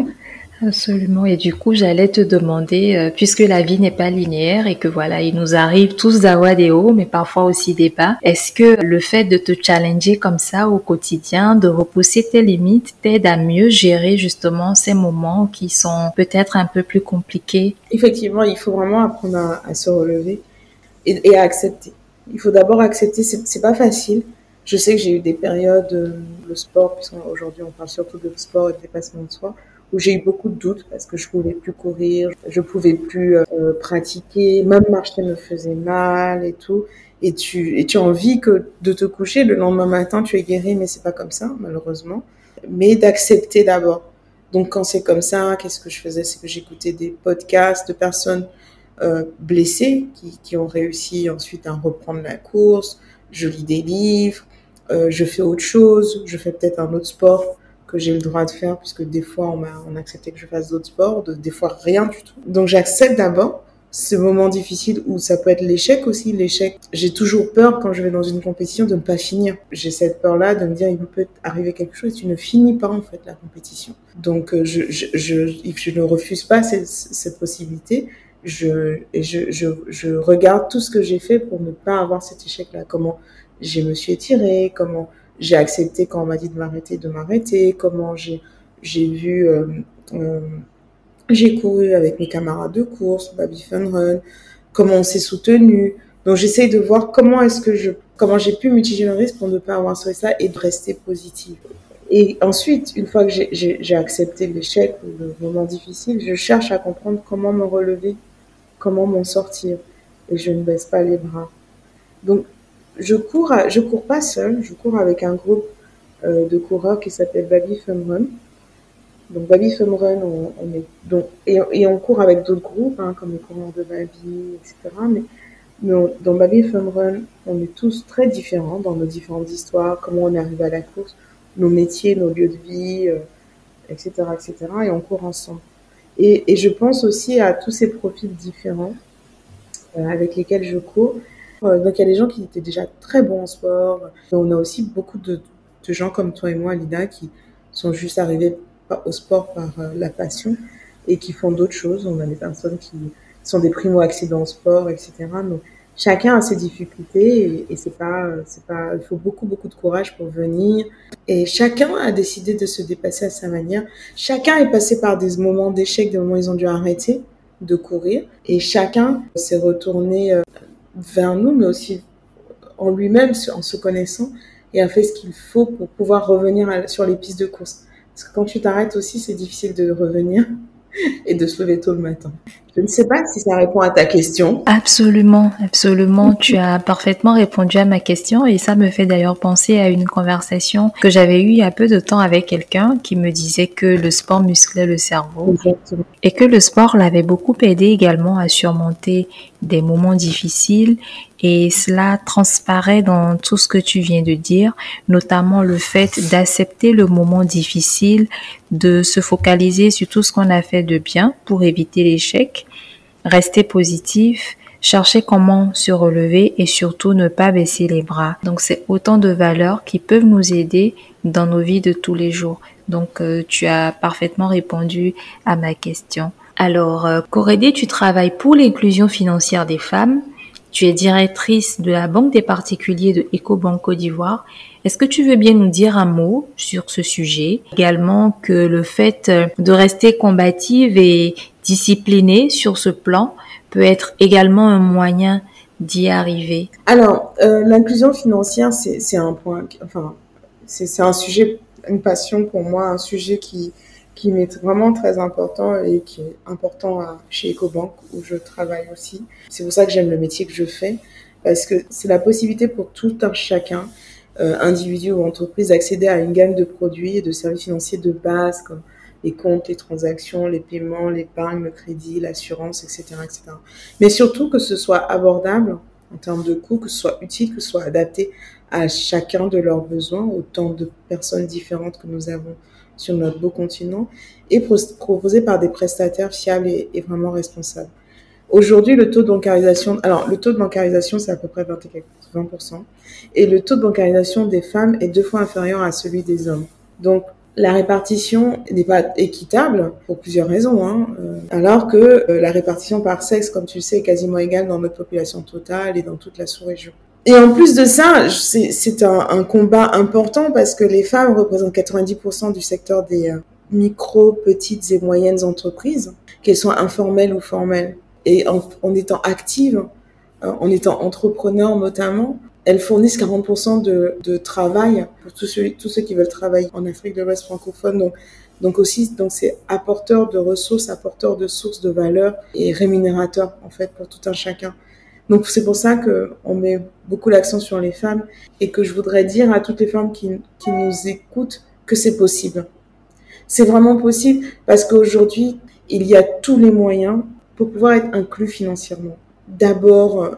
Absolument. Et du coup, j'allais te demander, euh, puisque la vie n'est pas linéaire et que voilà, il nous arrive tous d'avoir des hauts, mais parfois aussi des bas, est-ce que le fait de te challenger comme ça au quotidien, de repousser tes limites, t'aide à mieux gérer justement ces moments qui sont peut-être un peu plus compliqués? Effectivement, il faut vraiment apprendre à, se relever et, à accepter. Il faut d'abord accepter, c'est pas facile. Je sais que j'ai eu des périodes, euh, le sport, puisqu'aujourd'hui on parle surtout de sport et de dépassement de soi, où j'ai eu beaucoup de doutes parce que je pouvais plus courir, je pouvais plus euh, pratiquer, même marcher me faisait mal et tout. Et tu, et tu as envie que de te coucher le lendemain matin, tu es guéri, mais c'est pas comme ça, malheureusement. Mais d'accepter d'abord, Donc quand c'est comme ça, qu'est-ce que je faisais? C'est que j'écoutais des podcasts de personnes euh, blessées qui, qui, ont réussi ensuite à reprendre la course. Je lis des livres, euh, je fais autre chose, je fais peut-être un autre sport que j'ai le droit de faire puisque des fois on m'a accepté que je fasse d'autres sports, de, des fois rien du tout. Donc j'accepte d'abord ce moment difficile où ça peut être l'échec aussi. L'échec, j'ai toujours peur quand je vais dans une compétition de ne pas finir. J'ai cette peur-là de me dire il peut arriver quelque chose, tu ne finis pas en fait la compétition. Donc euh, je, je, je, je ne refuse pas cette, cette possibilité. Je, je, je, je regarde tout ce que j'ai fait pour ne pas avoir cet échec-là. Comment je me suis étirée, comment j'ai accepté quand on m'a dit de m'arrêter, de m'arrêter, comment j'ai j'ai vu euh, euh, j'ai couru avec mes camarades de course, Baby Fun Run, comment on s'est soutenu. Donc j'essaye de voir comment est-ce que je, comment j'ai pu mitiger le risque pour ne pas avoir sauvé ça et de rester positive. Et ensuite, une fois que j'ai accepté l'échec ou le moment difficile, je cherche à comprendre comment me relever, comment m'en sortir. Et je ne baisse pas les bras. Donc, je cours, je cours pas seul, je cours avec un groupe euh, de coureurs qui s'appelle Baby Fun Run. Donc Baby Fun Run, on, est donc et, on court avec d'autres groupes, hein, comme les coureurs de Baby, etc. Mais, mais dans Baby Fun Run, on est tous très différents dans nos différentes histoires, comment on est arrivé à la course, nos métiers, nos lieux de vie, euh, etc., etc. Et on court ensemble. Et, et, je pense aussi à tous ces profils différents euh, avec lesquels je cours. Euh, donc il y a des gens qui étaient déjà très bons en sport. Mais on a aussi beaucoup de, gens comme toi et moi, Lina, qui sont juste arrivés au sport par euh, la passion et qui font d'autres choses. On a des personnes qui sont des primo-accidents au sport, etc. Donc, chacun a ses difficultés et, c'est pas, pas, il faut beaucoup, beaucoup de courage pour venir. Et chacun a décidé de se dépasser à sa manière. Chacun est passé par des moments d'échec, des moments où ils ont dû arrêter de courir. Et chacun s'est retourné euh, vers nous, mais aussi en lui-même, en se connaissant, et a fait ce qu'il faut pour pouvoir revenir sur les pistes de course. Parce que quand tu t'arrêtes aussi, c'est difficile de revenir et de se lever tôt le matin. Je ne sais pas si ça répond à ta question. Absolument, absolument. tu as parfaitement répondu à ma question et ça me fait d'ailleurs penser à une conversation que j'avais eue il y a peu de temps avec quelqu'un qui me disait que le sport musclait le cerveau Exactement. et que le sport l'avait beaucoup aidé également à surmonter des moments difficiles et cela transparaît dans tout ce que tu viens de dire, notamment le fait d'accepter le moment difficile, de se focaliser sur tout ce qu'on a fait de bien pour éviter l'échec, rester positif, chercher comment se relever et surtout ne pas baisser les bras. Donc c'est autant de valeurs qui peuvent nous aider dans nos vies de tous les jours. Donc euh, tu as parfaitement répondu à ma question. Alors, euh, Corédé, tu travailles pour l'inclusion financière des femmes. Tu es directrice de la Banque des particuliers de EcoBank Côte d'Ivoire. Est-ce que tu veux bien nous dire un mot sur ce sujet? Également que le fait de rester combative et disciplinée sur ce plan peut être également un moyen d'y arriver. Alors, euh, l'inclusion financière, c'est un point, enfin, c'est un sujet, une passion pour moi, un sujet qui, qui m'est vraiment très important et qui est important chez EcoBank où je travaille aussi. C'est pour ça que j'aime le métier que je fais parce que c'est la possibilité pour tout un chacun, euh, individu ou entreprise, d'accéder à une gamme de produits et de services financiers de base comme les comptes, les transactions, les paiements, l'épargne, le crédit, l'assurance, etc., etc. Mais surtout que ce soit abordable en termes de coûts, que ce soit utile, que ce soit adapté à chacun de leurs besoins, autant de personnes différentes que nous avons sur notre beau continent et proposé par des prestataires fiables et, vraiment responsables. Aujourd'hui, le taux de bancarisation, alors le taux de bancarisation, c'est à peu près 20%, et le taux de bancarisation des femmes est deux fois inférieur à celui des hommes. Donc, la répartition n'est pas équitable pour plusieurs raisons, hein, euh, alors que euh, la répartition par sexe, comme tu le sais, est quasiment égale dans notre population totale et dans toute la sous-région. Et en plus de ça, c'est un, un, combat important parce que les femmes représentent 90% du secteur des euh, micro, petites et moyennes entreprises, qu'elles soient informelles ou formelles. Et en, en étant actives, euh, en étant entrepreneurs notamment, elles fournissent 40% de, de, travail pour tous ceux, tous ceux qui veulent travailler en Afrique de l'Ouest francophone. Donc, donc aussi, donc c'est apporteur de ressources, apporteur de sources de valeur et rémunérateur en fait pour tout un chacun. Donc c'est pour ça que on met beaucoup l'accent sur les femmes et que je voudrais dire à toutes les femmes qui, qui nous écoutent que c'est possible. C'est vraiment possible parce qu'aujourd'hui, il y a tous les moyens pour pouvoir être inclus financièrement. D'abord, euh,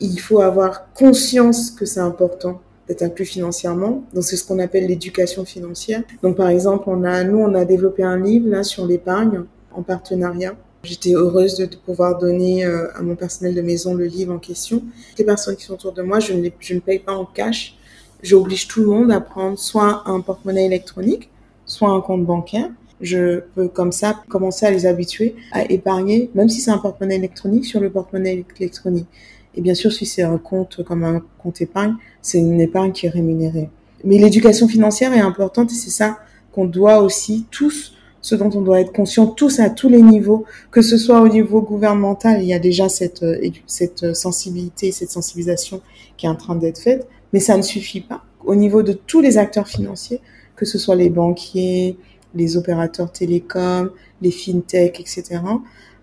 il faut avoir conscience que c'est important d'être inclus financièrement. Donc c'est ce qu'on appelle l'éducation financière. Donc par exemple, on a nous on a développé un livre là sur l'épargne en partenariat. J'étais heureuse de, pouvoir donner euh, à mon personnel de maison le livre en question. Les personnes qui sont autour de moi, je ne, les, je ne paye pas en cash. J'oblige tout le monde à prendre soit un porte-monnaie électronique, soit un compte bancaire. Je peux comme ça commencer à les habituer à épargner, même si c'est un porte-monnaie électronique, sur le porte-monnaie électronique. Et bien sûr, si c'est un compte comme un compte épargne, c'est une épargne qui est rémunérée. Mais l'éducation financière est importante et c'est ça qu'on doit aussi tous, ce dont on doit être conscient tous à tous les niveaux, que ce soit au niveau gouvernemental, il y a déjà cette, euh, cette sensibilité, cette sensibilisation qui est en train d'être faite, mais ça ne suffit pas. Au niveau de tous les acteurs financiers, que ce soit les banquiers, les opérateurs télécoms, les fintech, etc.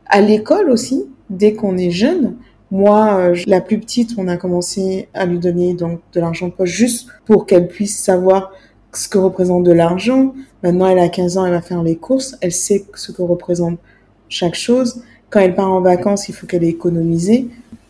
À l'école aussi, dès qu'on est jeune, moi, euh, la plus petite, on a commencé à lui donner donc de l'argent de poche juste pour qu'elle puisse savoir ce que représente de l'argent. Maintenant, elle a 15 ans, elle va faire les courses, elle sait ce que représente chaque chose. Quand elle part en vacances, il faut qu'elle ait économisé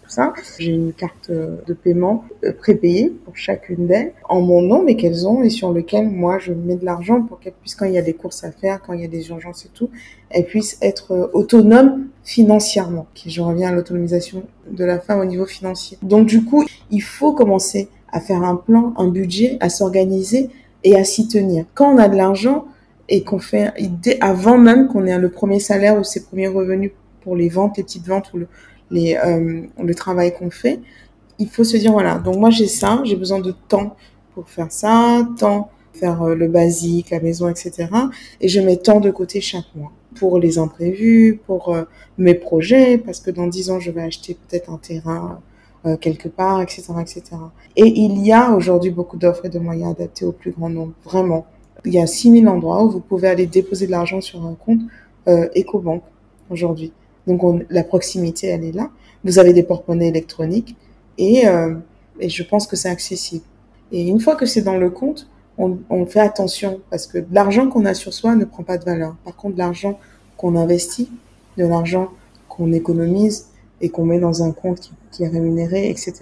ça. J'ai une carte de paiement euh, prépayée pour chacune d'elles en mon nom, mais qu'elles ont et sur lequel moi je mets de l'argent pour qu'elles puissent, quand il y a des courses à faire, quand il y a des urgences et tout, elles puissent être euh, autonomes financièrement. Je reviens à l'autonomisation de la femme au niveau financier. Donc du coup, il faut commencer à faire un plan, un budget, à s'organiser et à s'y tenir. Quand on a de l'argent et qu'on fait, avant même qu'on ait le premier salaire ou ses premiers revenus pour les ventes, les petites ventes ou euh, le travail qu'on fait, il faut se dire, voilà, donc moi j'ai ça, j'ai besoin de temps pour faire ça, temps faire euh, le basique, la maison, etc. Et je mets tant de côté chaque mois pour les imprévus, pour euh, mes projets, parce que dans dix ans, je vais acheter peut-être un terrain quelque part, etc., etc. Et il y a aujourd'hui beaucoup d'offres et de moyens adaptés au plus grand nombre, vraiment. Il y a 6000 endroits où vous pouvez aller déposer de l'argent sur un compte EcoBank aujourd'hui. Donc la proximité, elle est là. Vous avez des porte-monnaies électroniques et, euh, et je pense que c'est accessible. Et une fois que c'est dans le compte, on, fait attention parce que l'argent qu'on a sur soi ne prend pas de valeur. Par contre, l'argent qu'on investit, de l'argent qu'on économise et qu'on met dans un compte qui, est rémunéré, etc.,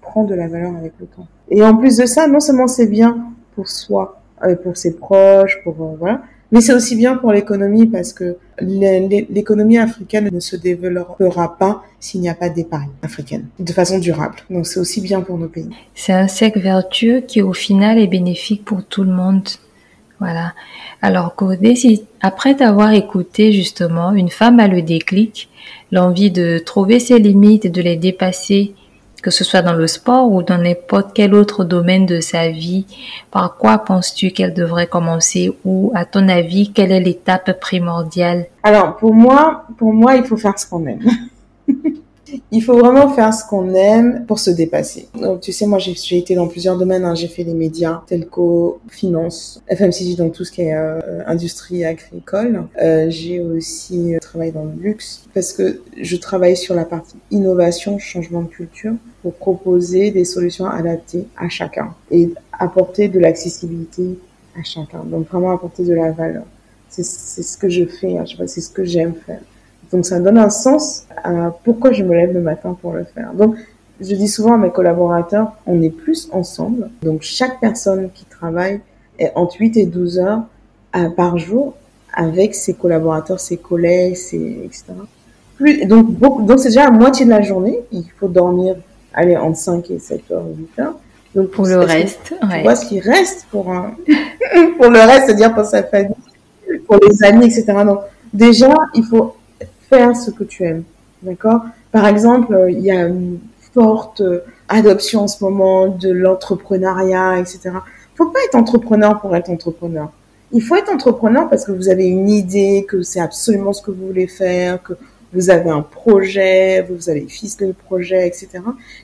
prend de la valeur avec le temps. Et en plus de ça, non seulement c'est bien pour soi, euh, pour ses proches, pour euh, voilà, mais c'est aussi bien pour l'économie parce que l'économie africaine ne se développera pas s'il n'y a pas d'épargne africaine de façon durable. Donc c'est aussi bien pour nos pays. C'est un cercle vertueux qui au final est bénéfique pour tout le monde. Voilà. Alors Codé, après t'avoir écouté justement, une femme a le déclic, l'envie de trouver ses limites et de les dépasser que ce soit dans le sport ou dans n'importe quel autre domaine de sa vie, par quoi penses-tu qu'elle devrait commencer ou, à ton avis, quelle est l'étape primordiale? Alors, pour moi, pour moi, il faut faire ce qu'on aime. Il faut vraiment faire ce qu'on aime pour se dépasser. Donc, tu sais, moi, j'ai été dans plusieurs domaines. Hein. J'ai fait les médias, telco, finance, FMCG, donc tout ce qui est euh, industrie agricole. Euh, j'ai aussi euh, travaillé dans le luxe parce que je travaille sur la partie innovation, changement de culture pour proposer des solutions adaptées à chacun et apporter de l'accessibilité à chacun. Donc, vraiment apporter de la valeur. C'est ce que je fais. Hein. C'est ce que j'aime faire. Donc ça donne un sens à pourquoi je me lève le matin pour le faire. Donc je dis souvent à mes collaborateurs, on est plus ensemble. Donc chaque personne qui travaille est entre 8 et 12 heures euh, par jour avec ses collaborateurs, ses collègues, ses, etc. Plus, donc beaucoup, donc c'est déjà la moitié de la journée. Il faut dormir, aller entre 5 et 7 heures, 8 heures. Donc pour le reste, tu vois ce qui reste pour un, pour le reste, c'est-à-dire pour sa famille, pour les amis, etc. Donc déjà, il faut faire ce que tu aimes. D'accord? Par exemple, euh, il y a une forte euh, adoption en ce moment de l'entrepreneuriat, etc. Faut pas être entrepreneur pour être entrepreneur. Il faut être entrepreneur parce que vous avez une idée, que c'est absolument ce que vous voulez faire, que vous avez un projet, vous avez ficelé le projet, etc.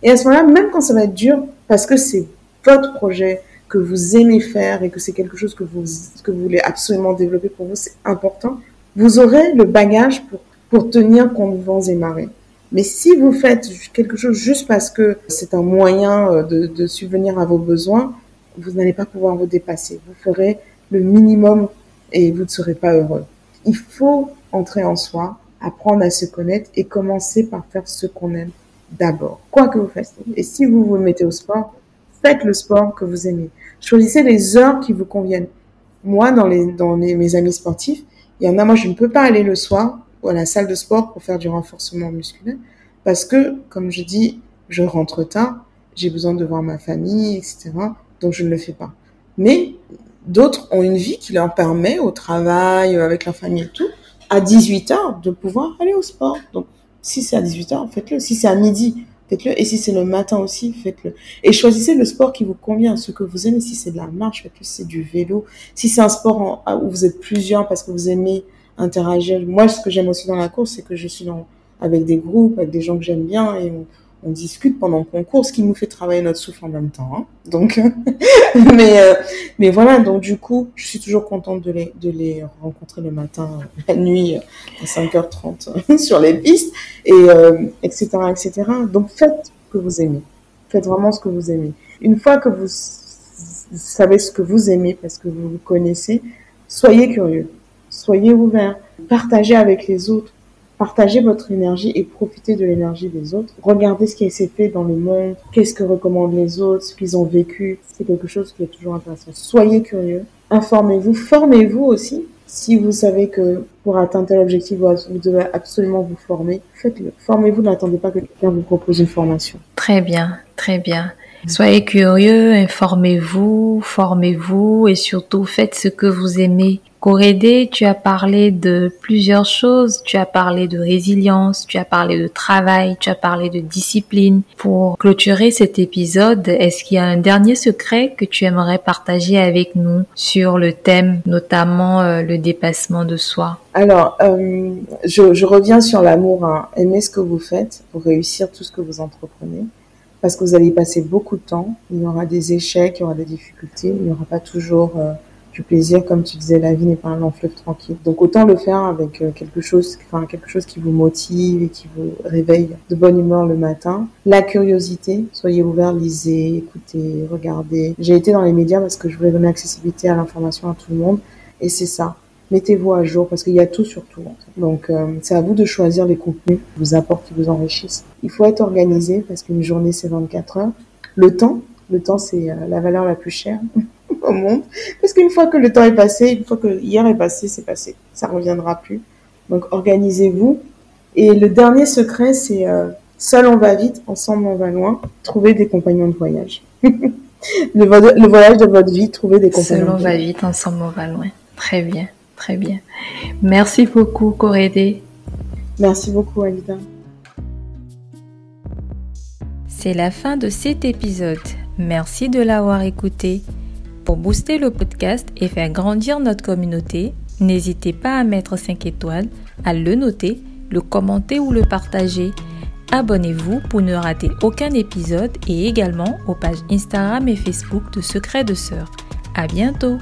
Et à ce moment-là, même quand ça va être dur, parce que c'est votre projet, que vous aimez faire et que c'est quelque chose que vous, que vous voulez absolument développer pour vous, c'est important, vous aurez le bagage pour pour tenir contre vents et marées. Mais si vous faites quelque chose juste parce que c'est un moyen euh, de, de, subvenir à vos besoins, vous n'allez pas pouvoir vous dépasser. Vous ferez le minimum et vous ne serez pas heureux. Il faut entrer en soi, apprendre à se connaître et commencer par faire ce qu'on aime d'abord, quoi que vous fassiez. Et si vous vous mettez au sport, faites le sport que vous aimez. Choisissez les heures qui vous conviennent. Moi, dans, les, dans mes amis sportifs, il y en a, moi, je ne peux pas aller le soir à la salle de sport pour faire du renforcement musculaire parce que, comme je dis, je rentre tard, j'ai besoin de voir ma famille, etc. Donc, je ne le fais pas. Mais d'autres ont une vie qui leur permet, au travail, avec leur famille et tout, à 18 heures, de pouvoir aller au sport. Donc, si c'est à 18 heures, faites-le. Si c'est à midi, faites-le. Et si c'est le matin aussi, faites-le. Et choisissez le sport qui vous convient, ce que vous aimez. Si c'est de la marche, faites-le. Si c'est du vélo. Si c'est un sport où vous êtes plusieurs parce que vous aimez interagir. Moi, ce que j'aime aussi dans la course, c'est que je suis dans, avec des groupes, avec des gens que j'aime bien et on, discute pendant qu'on court, ce qui nous fait travailler notre souffle en même temps. Hein. Donc, mais euh, mais voilà. Donc du coup, je suis toujours contente de les de les rencontrer le matin, la nuit à 5h30 sur les pistes et euh, etc etc. Donc faites ce que vous aimez. Faites vraiment ce que vous aimez. Une fois que vous savez ce que vous aimez parce que vous vous connaissez, soyez curieux, soyez ouvert, partagez avec les autres Partagez votre énergie et profitez de l'énergie des autres. Regardez ce qui s'est fait dans le monde, qu'est-ce que recommandent les autres, ce qu'ils ont vécu. C'est quelque chose qui est toujours intéressant. Soyez curieux, informez-vous, formez-vous aussi. Si vous savez que pour atteindre tel objectif, vous devez absolument vous former, faites-le. Formez-vous, n'attendez pas que quelqu'un vous propose une formation. Très bien, très bien. Soyez curieux, informez-vous, formez-vous et surtout faites ce que vous aimez. Corédé, tu as parlé de plusieurs choses. Tu as parlé de résilience, tu as parlé de travail, tu as parlé de discipline. Pour clôturer cet épisode, est-ce qu'il y a un dernier secret que tu aimerais partager avec nous sur le thème, notamment euh, le dépassement de soi? Alors, euh, je, reviens sur l'amour. Hein. Aimez ce que vous faites pour réussir tout ce que vous entreprenez parce que vous allez y passer beaucoup de temps. Il y aura des échecs, il y aura des difficultés, il n'y aura pas toujours euh, du plaisir, comme tu disais, la vie n'est pas un long fleuve tranquille. Donc autant le faire avec euh, quelque chose, enfin quelque chose qui vous motive et qui vous réveille de bonne humeur le matin. La curiosité, soyez ouverts, lisez, écoutez, regardez. J'ai été dans les médias parce que je voulais donner accessibilité à l'information à tout le monde, et c'est ça. Mettez-vous à jour parce qu'il y a tout sur tout. Donc euh, c'est à vous de choisir les contenus qui vous apportent, qui vous enrichissent. Il faut être organisé parce qu'une journée c'est 24 heures. Le temps, le temps c'est euh, la valeur la plus chère. au monde. Parce qu'une fois que le temps est passé, une fois que hier est passé, c'est passé. Ça reviendra plus. Donc organisez-vous. Et le dernier secret, c'est euh, seul on va vite, ensemble on va loin. Trouvez des compagnons de voyage. le, voyage de votre vie, trouvez des compagnons. Seul on va vite, ensemble on va loin. Très bien, très bien. Merci beaucoup, Corédé. Merci beaucoup, Alida. C'est la fin de cet épisode. Merci de l'avoir écouté. Pour booster le podcast et faire grandir notre communauté, n'hésitez pas à mettre 5 étoiles, à le noter, le commenter ou le partager. Abonnez-vous pour ne rater aucun épisode et également aux pages Instagram et Facebook de Secrets de Sœurs. À bientôt!